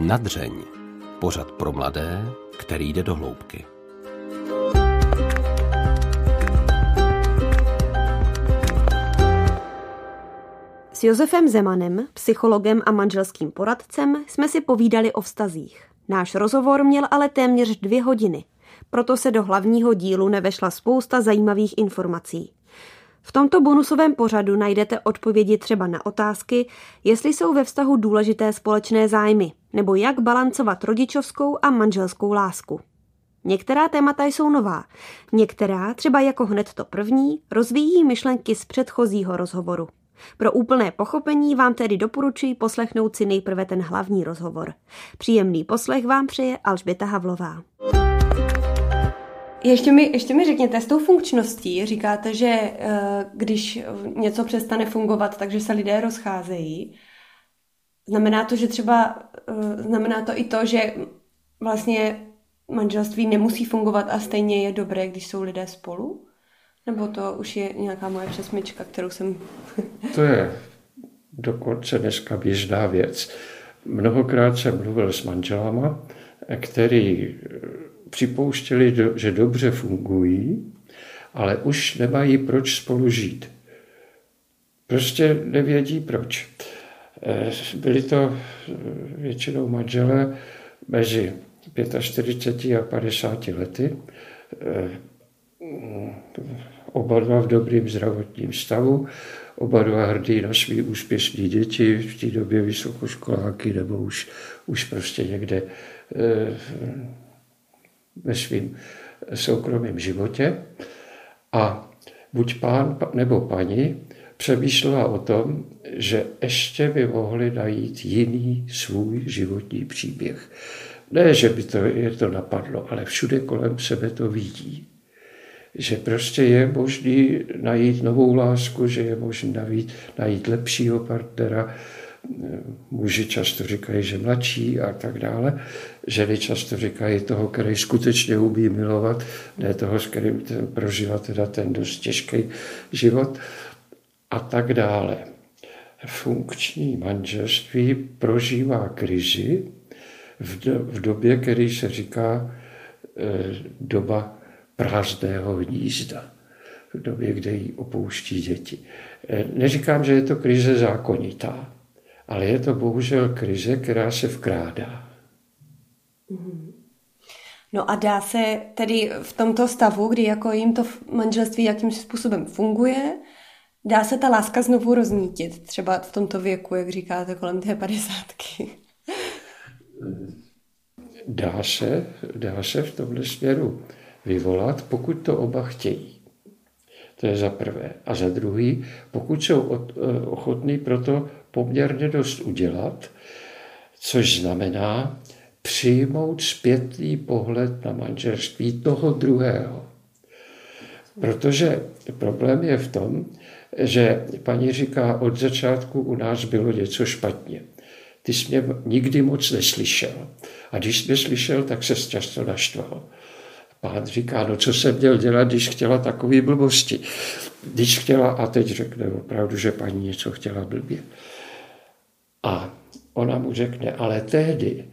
Nadřeň. Pořad pro mladé, který jde do hloubky. S Josefem Zemanem, psychologem a manželským poradcem, jsme si povídali o vztazích. Náš rozhovor měl ale téměř dvě hodiny, proto se do hlavního dílu nevešla spousta zajímavých informací. V tomto bonusovém pořadu najdete odpovědi třeba na otázky, jestli jsou ve vztahu důležité společné zájmy, nebo jak balancovat rodičovskou a manželskou lásku. Některá témata jsou nová, některá, třeba jako hned to první, rozvíjí myšlenky z předchozího rozhovoru. Pro úplné pochopení vám tedy doporučuji poslechnout si nejprve ten hlavní rozhovor. Příjemný poslech vám přeje Alžběta Havlová. Ještě mi, ještě mi řekněte, s tou funkčností říkáte, že eh, když něco přestane fungovat, takže se lidé rozcházejí. Znamená to, že třeba, eh, znamená to i to, že vlastně manželství nemusí fungovat a stejně je dobré, když jsou lidé spolu? Nebo to už je nějaká moje přesmička, kterou jsem... to je dokonce dneska běžná věc. Mnohokrát jsem mluvil s manželama, který připouštěli, že dobře fungují, ale už nemají proč spolu žít. Prostě nevědí proč. Eh, byli to většinou manželé mezi 45 a 50 lety, eh, oba dva v dobrým zdravotním stavu, oba dva hrdí na svý úspěšní děti, v té době vysokoškoláky nebo už, už prostě někde eh, ve svém soukromém životě. A buď pán nebo paní přemýšlela o tom, že ještě by mohli najít jiný svůj životní příběh. Ne, že by to, je to napadlo, ale všude kolem sebe to vidí. Že prostě je možný najít novou lásku, že je možné najít, najít lepšího partnera, muži často říkají, že mladší a tak dále. Ženy často říkají toho, který skutečně umí milovat, ne toho, s kterým prožila teda ten dost těžký život a tak dále. Funkční manželství prožívá krizi v, do, v době, který se říká e, doba prázdného hnízda v době, kde jí opouští děti. E, neříkám, že je to krize zákonitá, ale je to bohužel krize, která se vkrádá. Mhm. No a dá se tedy v tomto stavu, kdy jako jim to manželství jakým způsobem funguje, dá se ta láska znovu roznítit, třeba v tomto věku, jak říkáte, kolem té padesátky? Dá se, dá se v tomhle směru vyvolat, pokud to oba chtějí. To je za prvé. A za druhý, pokud jsou eh, ochotní pro to poměrně dost udělat, což znamená přijmout zpětný pohled na manželství toho druhého. Protože problém je v tom, že paní říká, od začátku u nás bylo něco špatně. Ty jsi mě nikdy moc neslyšel. A když jsi mě slyšel, tak se často naštval. Pán říká, no co jsem měl dělat, když chtěla takové blbosti. Když chtěla, a teď řekne opravdu, že paní něco chtěla blbě. A ona mu řekne, ale tehdy,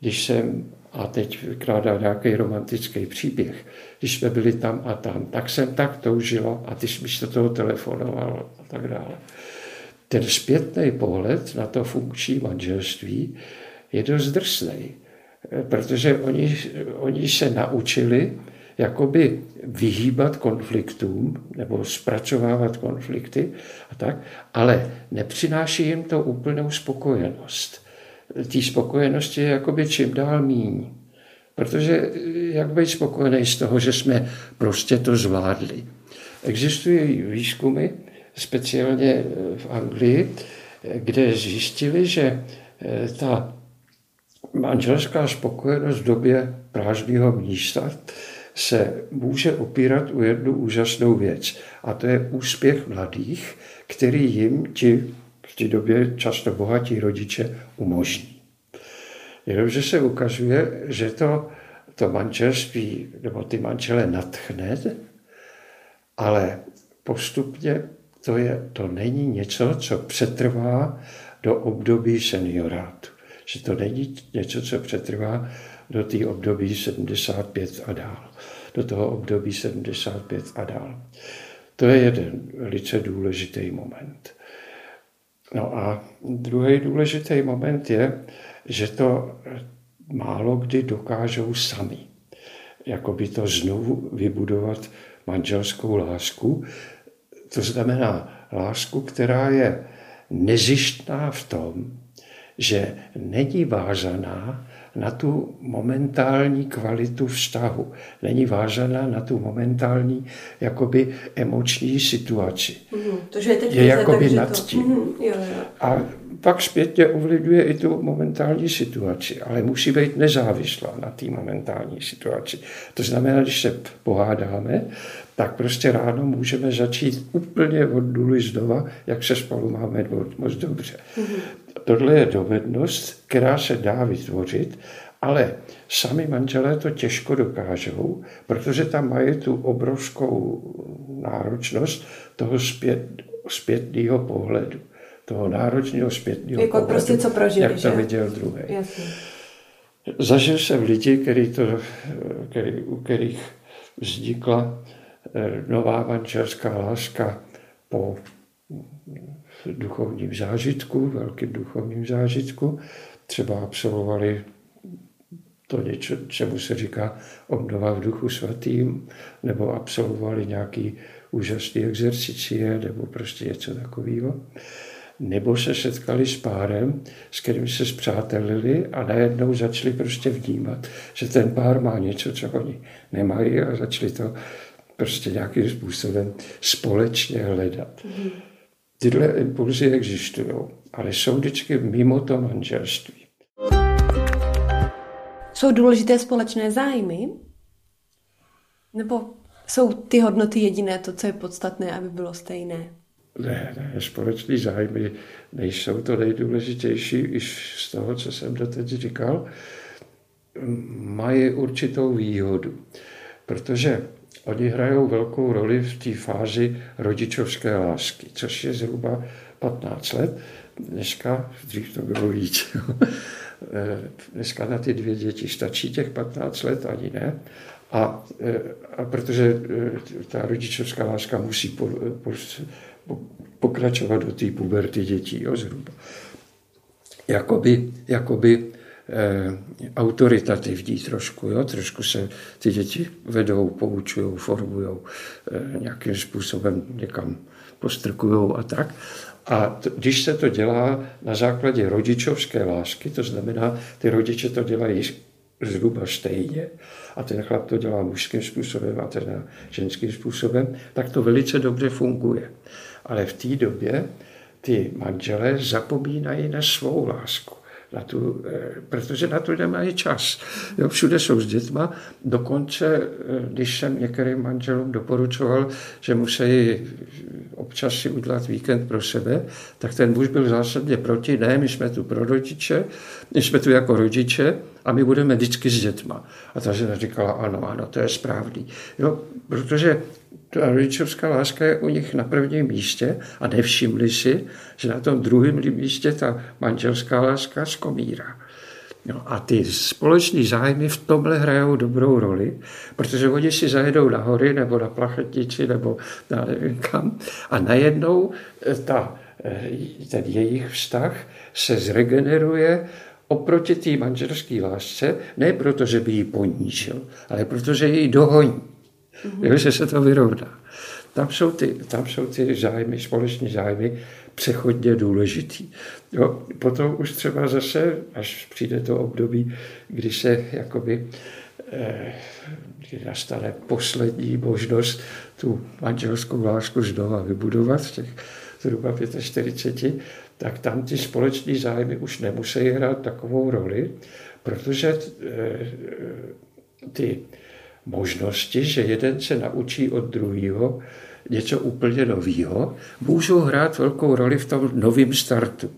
když jsem, a teď vykládá nějaký romantický příběh, když jsme byli tam a tam, tak jsem tak toužila a ty jsi místo toho telefonoval a tak dále. Ten zpětný pohled na to funkční manželství je dost drsný, protože oni, oni se naučili jakoby vyhýbat konfliktům nebo zpracovávat konflikty a tak, ale nepřináší jim to úplnou spokojenost. Té spokojenosti je čím dál míň. Protože jak být spokojený z toho, že jsme prostě to zvládli. Existují výzkumy, speciálně v Anglii, kde zjistili, že eh, ta manželská spokojenost v době prázdného místa se může opírat o jednu úžasnou věc. A to je úspěch mladých, který jim ti v té době často bohatí rodiče umožní. Jenomže se ukazuje, že to, to manželství nebo ty manžele natchne, ale postupně to, je, to není něco, co přetrvá do období seniorátu. Že to není něco, co přetrvá do té období 75 a dál. Do toho období 75 a dál. To je jeden velice důležitý moment. No a druhý důležitý moment je, že to málo kdy dokážou sami. Jakoby to znovu vybudovat manželskou lásku. To znamená lásku, která je nezištná v tom, že není vázaná na tu momentální kvalitu vztahu. Není vázaná na tu momentální jakoby emoční situaci. Mm, to, že je, teď je jakoby nad to... tím. Mm, jo, jo. A pak zpětně ovlivňuje i tu momentální situaci, ale musí být nezávislá na té momentální situaci. To znamená, když se pohádáme, tak prostě ráno můžeme začít úplně od nuly znova, jak se spolu máme moc dobře. Mm-hmm. Tohle je dovednost, která se dá vytvořit, ale sami manželé to těžko dokážou, protože tam mají tu obrovskou náročnost toho zpět, zpětného pohledu toho náročného zpětného Jako pohledu, prostě co prožili, jak to že? viděl druhý. Jasně. Zažil jsem lidi, který to, který, u kterých vznikla nová manželská láska po duchovním zážitku, velkým duchovním zážitku. Třeba absolvovali to něco, čemu se říká obnova v duchu svatým, nebo absolvovali nějaký úžasný exercicie, nebo prostě něco takového nebo se setkali s párem, s kterým se zpřátelili a najednou začali prostě vnímat, že ten pár má něco, co oni nemají a začali to prostě nějakým způsobem společně hledat. Tyhle impulzy existují, ale jsou vždycky mimo to manželství. Jsou důležité společné zájmy? Nebo jsou ty hodnoty jediné, to, co je podstatné, aby bylo stejné? Ne, ne, společný zájmy nejsou to nejdůležitější, iž z toho, co jsem doteď říkal, mají určitou výhodu, protože oni hrajou velkou roli v té fázi rodičovské lásky, což je zhruba 15 let. Dneska, dřív to bylo víc, dneska na ty dvě děti stačí těch 15 let, ani ne. A, a protože ta rodičovská láska musí po, po, pokračovat do té puberty dětí, jo, zhruba. Jakoby, jakoby eh, autoritativní trošku, jo? trošku se ty děti vedou, poučují, formují, eh, nějakým způsobem někam postrkují a tak. A to, když se to dělá na základě rodičovské lásky, to znamená, ty rodiče to dělají zhruba stejně a ten chlap to dělá mužským způsobem a ten ženským způsobem, tak to velice dobře funguje. Ale v té době ty manželé zapomínají na svou lásku. Na tu, eh, protože na to nemají čas. Jo, všude jsou s dětma. Dokonce, eh, když jsem některým manželům doporučoval, že musí občas si udělat víkend pro sebe, tak ten muž byl zásadně proti. Ne, my jsme tu pro rodiče, my jsme tu jako rodiče a my budeme vždycky s dětma. A ta žena říkala, ano, ano, to je správný. Jo, protože ta rodičovská láska je u nich na prvním místě a nevšimli si, že na tom druhém místě ta manželská láska skomírá. No a ty společní zájmy v tomhle hrajou dobrou roli, protože oni si zajedou na hory nebo na plachetnici nebo na nevím kam a najednou eh, ta, eh, ten jejich vztah se zregeneruje oproti té manželské lásce, ne proto, že by ji ponížil, ale protože ji dohoní. Mm-hmm. že se to vyrovná. Tam jsou ty, tam jsou ty zájmy, společní zájmy přechodně důležitý. Jo, potom už třeba zase, až přijde to období, kdy se jakoby eh, kdy nastane poslední možnost tu manželskou lásku znova vybudovat v těch zhruba 45, tak tam ty společní zájmy už nemusí hrát takovou roli, protože eh, ty možnosti, že jeden se naučí od druhého něco úplně nového, můžou hrát velkou roli v tom novém startu.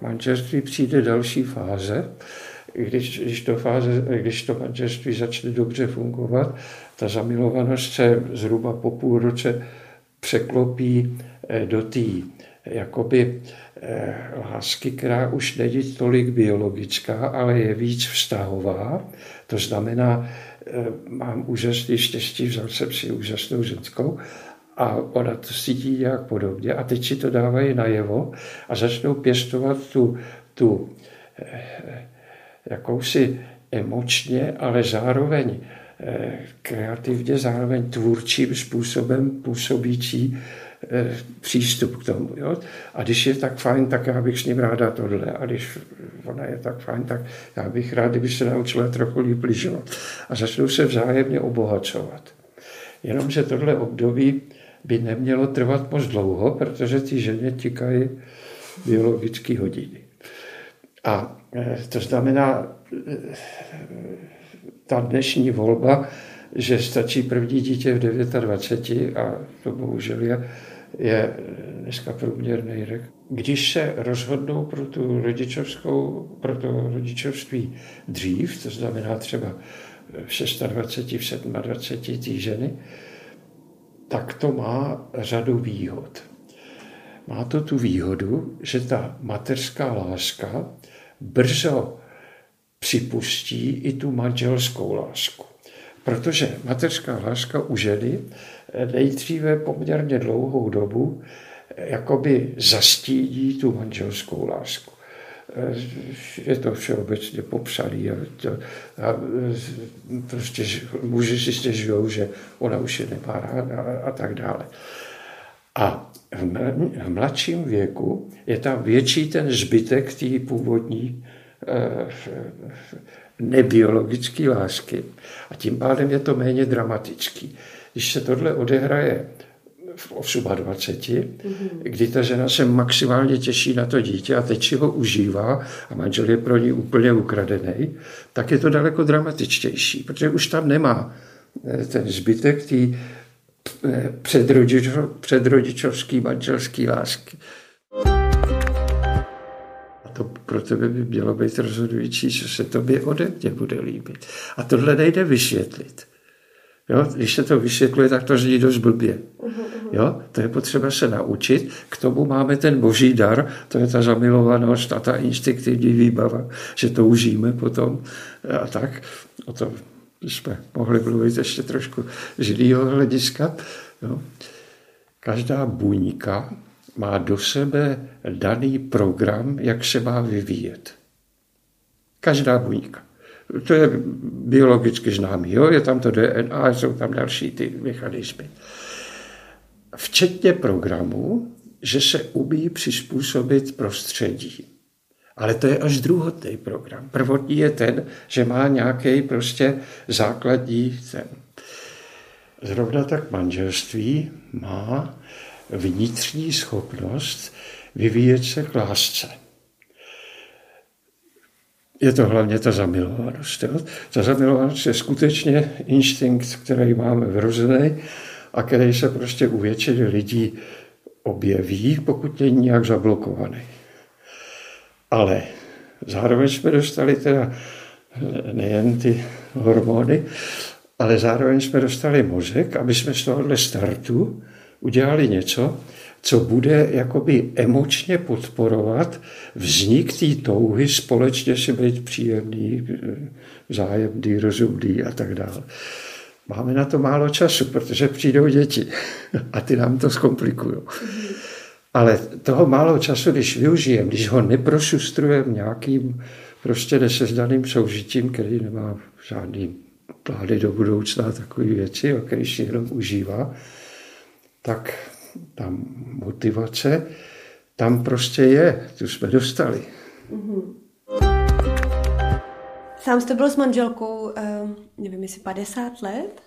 Manželství přijde další fáze, když, když, to fáze, když to manželství začne dobře fungovat, ta zamilovanost se zhruba po půl roce překlopí eh, do té jakoby lásky, která už není tolik biologická, ale je víc vztahová. To znamená, mám úžasný štěstí, vzal jsem si úžasnou ženskou a ona to cítí nějak podobně a teď si to dávají najevo a začnou pěstovat tu, tu jakousi emočně, ale zároveň eh, kreativně, zároveň tvůrčím způsobem působící eh, přístup k tomu. Jo? A když je tak fajn, tak já bych s ním ráda tohle. A když ona je tak fajn, tak já bych rád, kdyby se naučila trochu líp lyžovat. A začnou se vzájemně obohacovat. Jenomže tohle období by nemělo trvat moc dlouho, protože ty ženě tikají biologické hodiny. A eh, to znamená, eh, ta dnešní volba, že stačí první dítě v 29 a to bohužel je, je dneska průměrný rek. Když se rozhodnou pro tu rodičovskou, pro to rodičovství dřív, to znamená třeba v 26, v 27 tý ženy, tak to má řadu výhod. Má to tu výhodu, že ta mateřská láska brzo připustí i tu manželskou lásku. Protože mateřská láska u ženy nejdříve poměrně dlouhou dobu jakoby zastídí tu manželskou lásku. Je to všeobecně popsaný a, to, a prostě muži si stěžují, že ona už je nemá rád a, a tak dále. A v mladším věku je tam větší ten zbytek té původní eh, nebiologické lásky. A tím pádem je to méně dramatický. Když se tohle odehraje v 28, mm-hmm. kdy ta žena se maximálně těší na to dítě a teď si ho užívá a manžel je pro ní úplně ukradený, tak je to daleko dramatičtější, protože už tam nemá eh, ten zbytek té předrodičov, předrodičovský manželský lásky. A to pro tebe by mělo být rozhodující, co se tobě ode mě bude líbit. A tohle nejde vysvětlit. Jo? Když se to vysvětluje, tak to zní dost blbě. Jo? To je potřeba se naučit. K tomu máme ten boží dar, to je ta zamilovanost a ta instinktivní výbava, že to užíme potom a tak. O tom jsme mohli mluvit ještě trošku z jiného hlediska. Jo. Každá buňka má do sebe daný program, jak se má vyvíjet. Každá buňka. To je biologicky známý. Jo? Je tam to DNA, jsou tam další ty mechanismy. Včetně programu, že se umí přizpůsobit prostředí. Ale to je až druhotný program. Prvotní je ten, že má nějaký prostě základní ten. Zrovna tak manželství má vnitřní schopnost vyvíjet se k lásce. Je to hlavně ta zamilovanost. Jo? Ta zamilovanost je skutečně instinkt, který máme vrozený a který se prostě u většiny lidí objeví, pokud není nějak zablokovaný. Ale zároveň jsme dostali teda nejen ty hormony, ale zároveň jsme dostali mozek, aby jsme z tohohle startu udělali něco, co bude jakoby emočně podporovat vznik té touhy společně si být příjemný, vzájemný, rozumný a tak dále. Máme na to málo času, protože přijdou děti a ty nám to zkomplikují. Ale toho málo času, když využijeme, když ho neprošustrujeme nějakým prostě nesezdaným soužitím, který nemá žádný plány do budoucna, takové věci, o který si jenom užívá, tak ta motivace tam prostě je, tu jsme dostali. Mm-hmm. Sám jste byl s manželkou, um, nevím, jestli 50 let?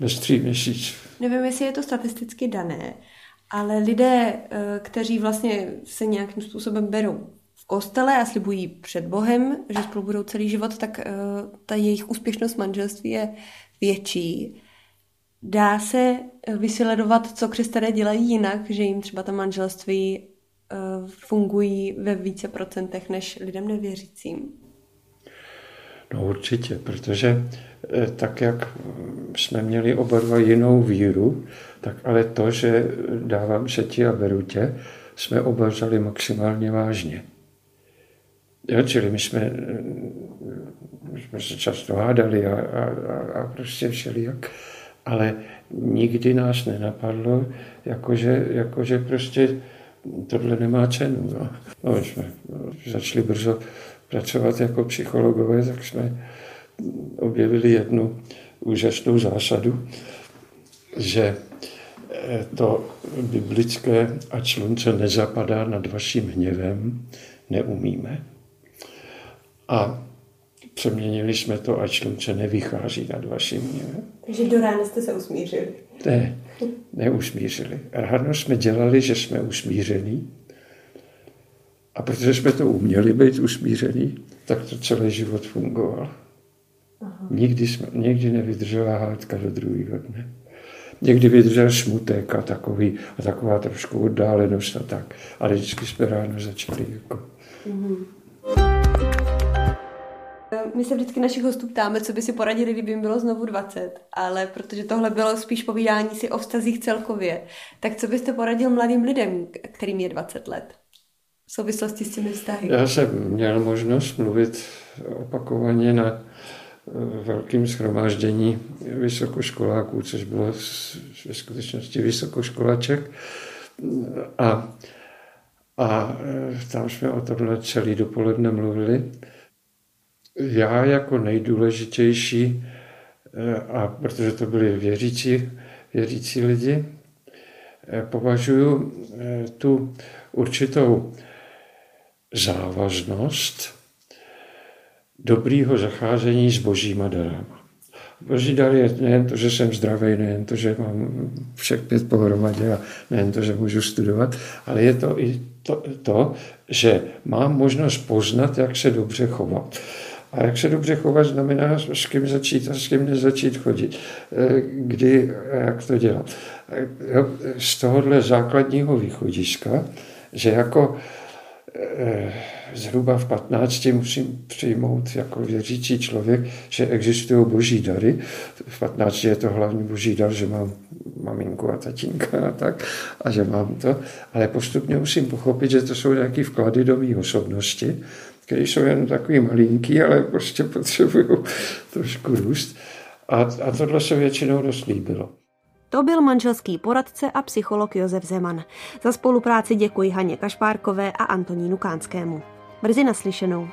Bez tří měsíců. Nevím, jestli je to statisticky dané, ale lidé, eh, kteří vlastně se nějakým způsobem berou v kostele a slibují před Bohem, že spolu budou celý život, tak eh, ta jejich úspěšnost manželství je větší. Dá se eh, vysledovat, co křesťané dělají jinak, že jim třeba ta manželství fungují ve více procentech než lidem nevěřícím? No určitě, protože tak, jak jsme měli oba dva jinou víru, tak ale to, že dávám se ti a beru tě, jsme oba vzali maximálně vážně. Jo, čili my jsme, my jsme se často hádali a, a, a, prostě všelijak, ale nikdy nás nenapadlo, jakože, jakože prostě tohle nemá cenu. No. No, jsme začali brzo pracovat jako psychologové, tak jsme objevili jednu úžasnou zásadu, že eh, to biblické, ať slunce nezapadá nad vaším hněvem, neumíme. A přeměnili jsme to, ať slunce nevychází nad vaším hněvem. Takže do rána jste se usmířili? Ne, neusmířili. Ráno jsme dělali, že jsme usmíření. A protože jsme to uměli být usmíření, tak to celý život fungoval. Nikdy, jsme, nikdy nevydržela hádka do druhého dne. Někdy vydržel smutek a, takový, a taková trošku oddálenost a tak. Ale vždycky jsme ráno začali jako... Mm-hmm. My se vždycky našich hostů ptáme, co by si poradili, kdyby jim bylo znovu 20, ale protože tohle bylo spíš povídání si o vztazích celkově, tak co byste poradil mladým lidem, kterým je 20 let? V souvislosti s těmi vztahy. Já jsem měl možnost mluvit opakovaně na velkým schromáždění vysokoškoláků, což bylo ve skutečnosti vysokoškolaček. A, a tam jsme o tomhle celý dopoledne mluvili. Já jako nejdůležitější, a protože to byli věřící, věřící lidi, považuji tu určitou závaznost, dobrýho zacházení s božíma darama. Boží dar je nejen to, že jsem zdravý, nejen to, že mám všech pět pohromadě a nejen to, že můžu studovat, ale je to i to, to, že mám možnost poznat, jak se dobře chovat. A jak se dobře chovat znamená, s kým začít a s kým nezačít chodit. Eh, kdy a jak to dělat. Eh, z tohohle základního východiska, že jako Eh, zhruba v 15 musím přijmout jako věřící člověk, že existují boží dary. V 15 je to hlavní boží dar, že mám maminku a tatínka a tak, a že mám to. Ale postupně musím pochopit, že to jsou nějaké vklady do mý osobnosti, které jsou jen takový malinký, ale prostě potřebují trošku růst. A, a tohle se většinou dost líbilo. To byl manželský poradce a psycholog Josef Zeman. Za spolupráci děkuji Haně Kašpárkové a Antonínu Kánskému. Brzy naslyšenou.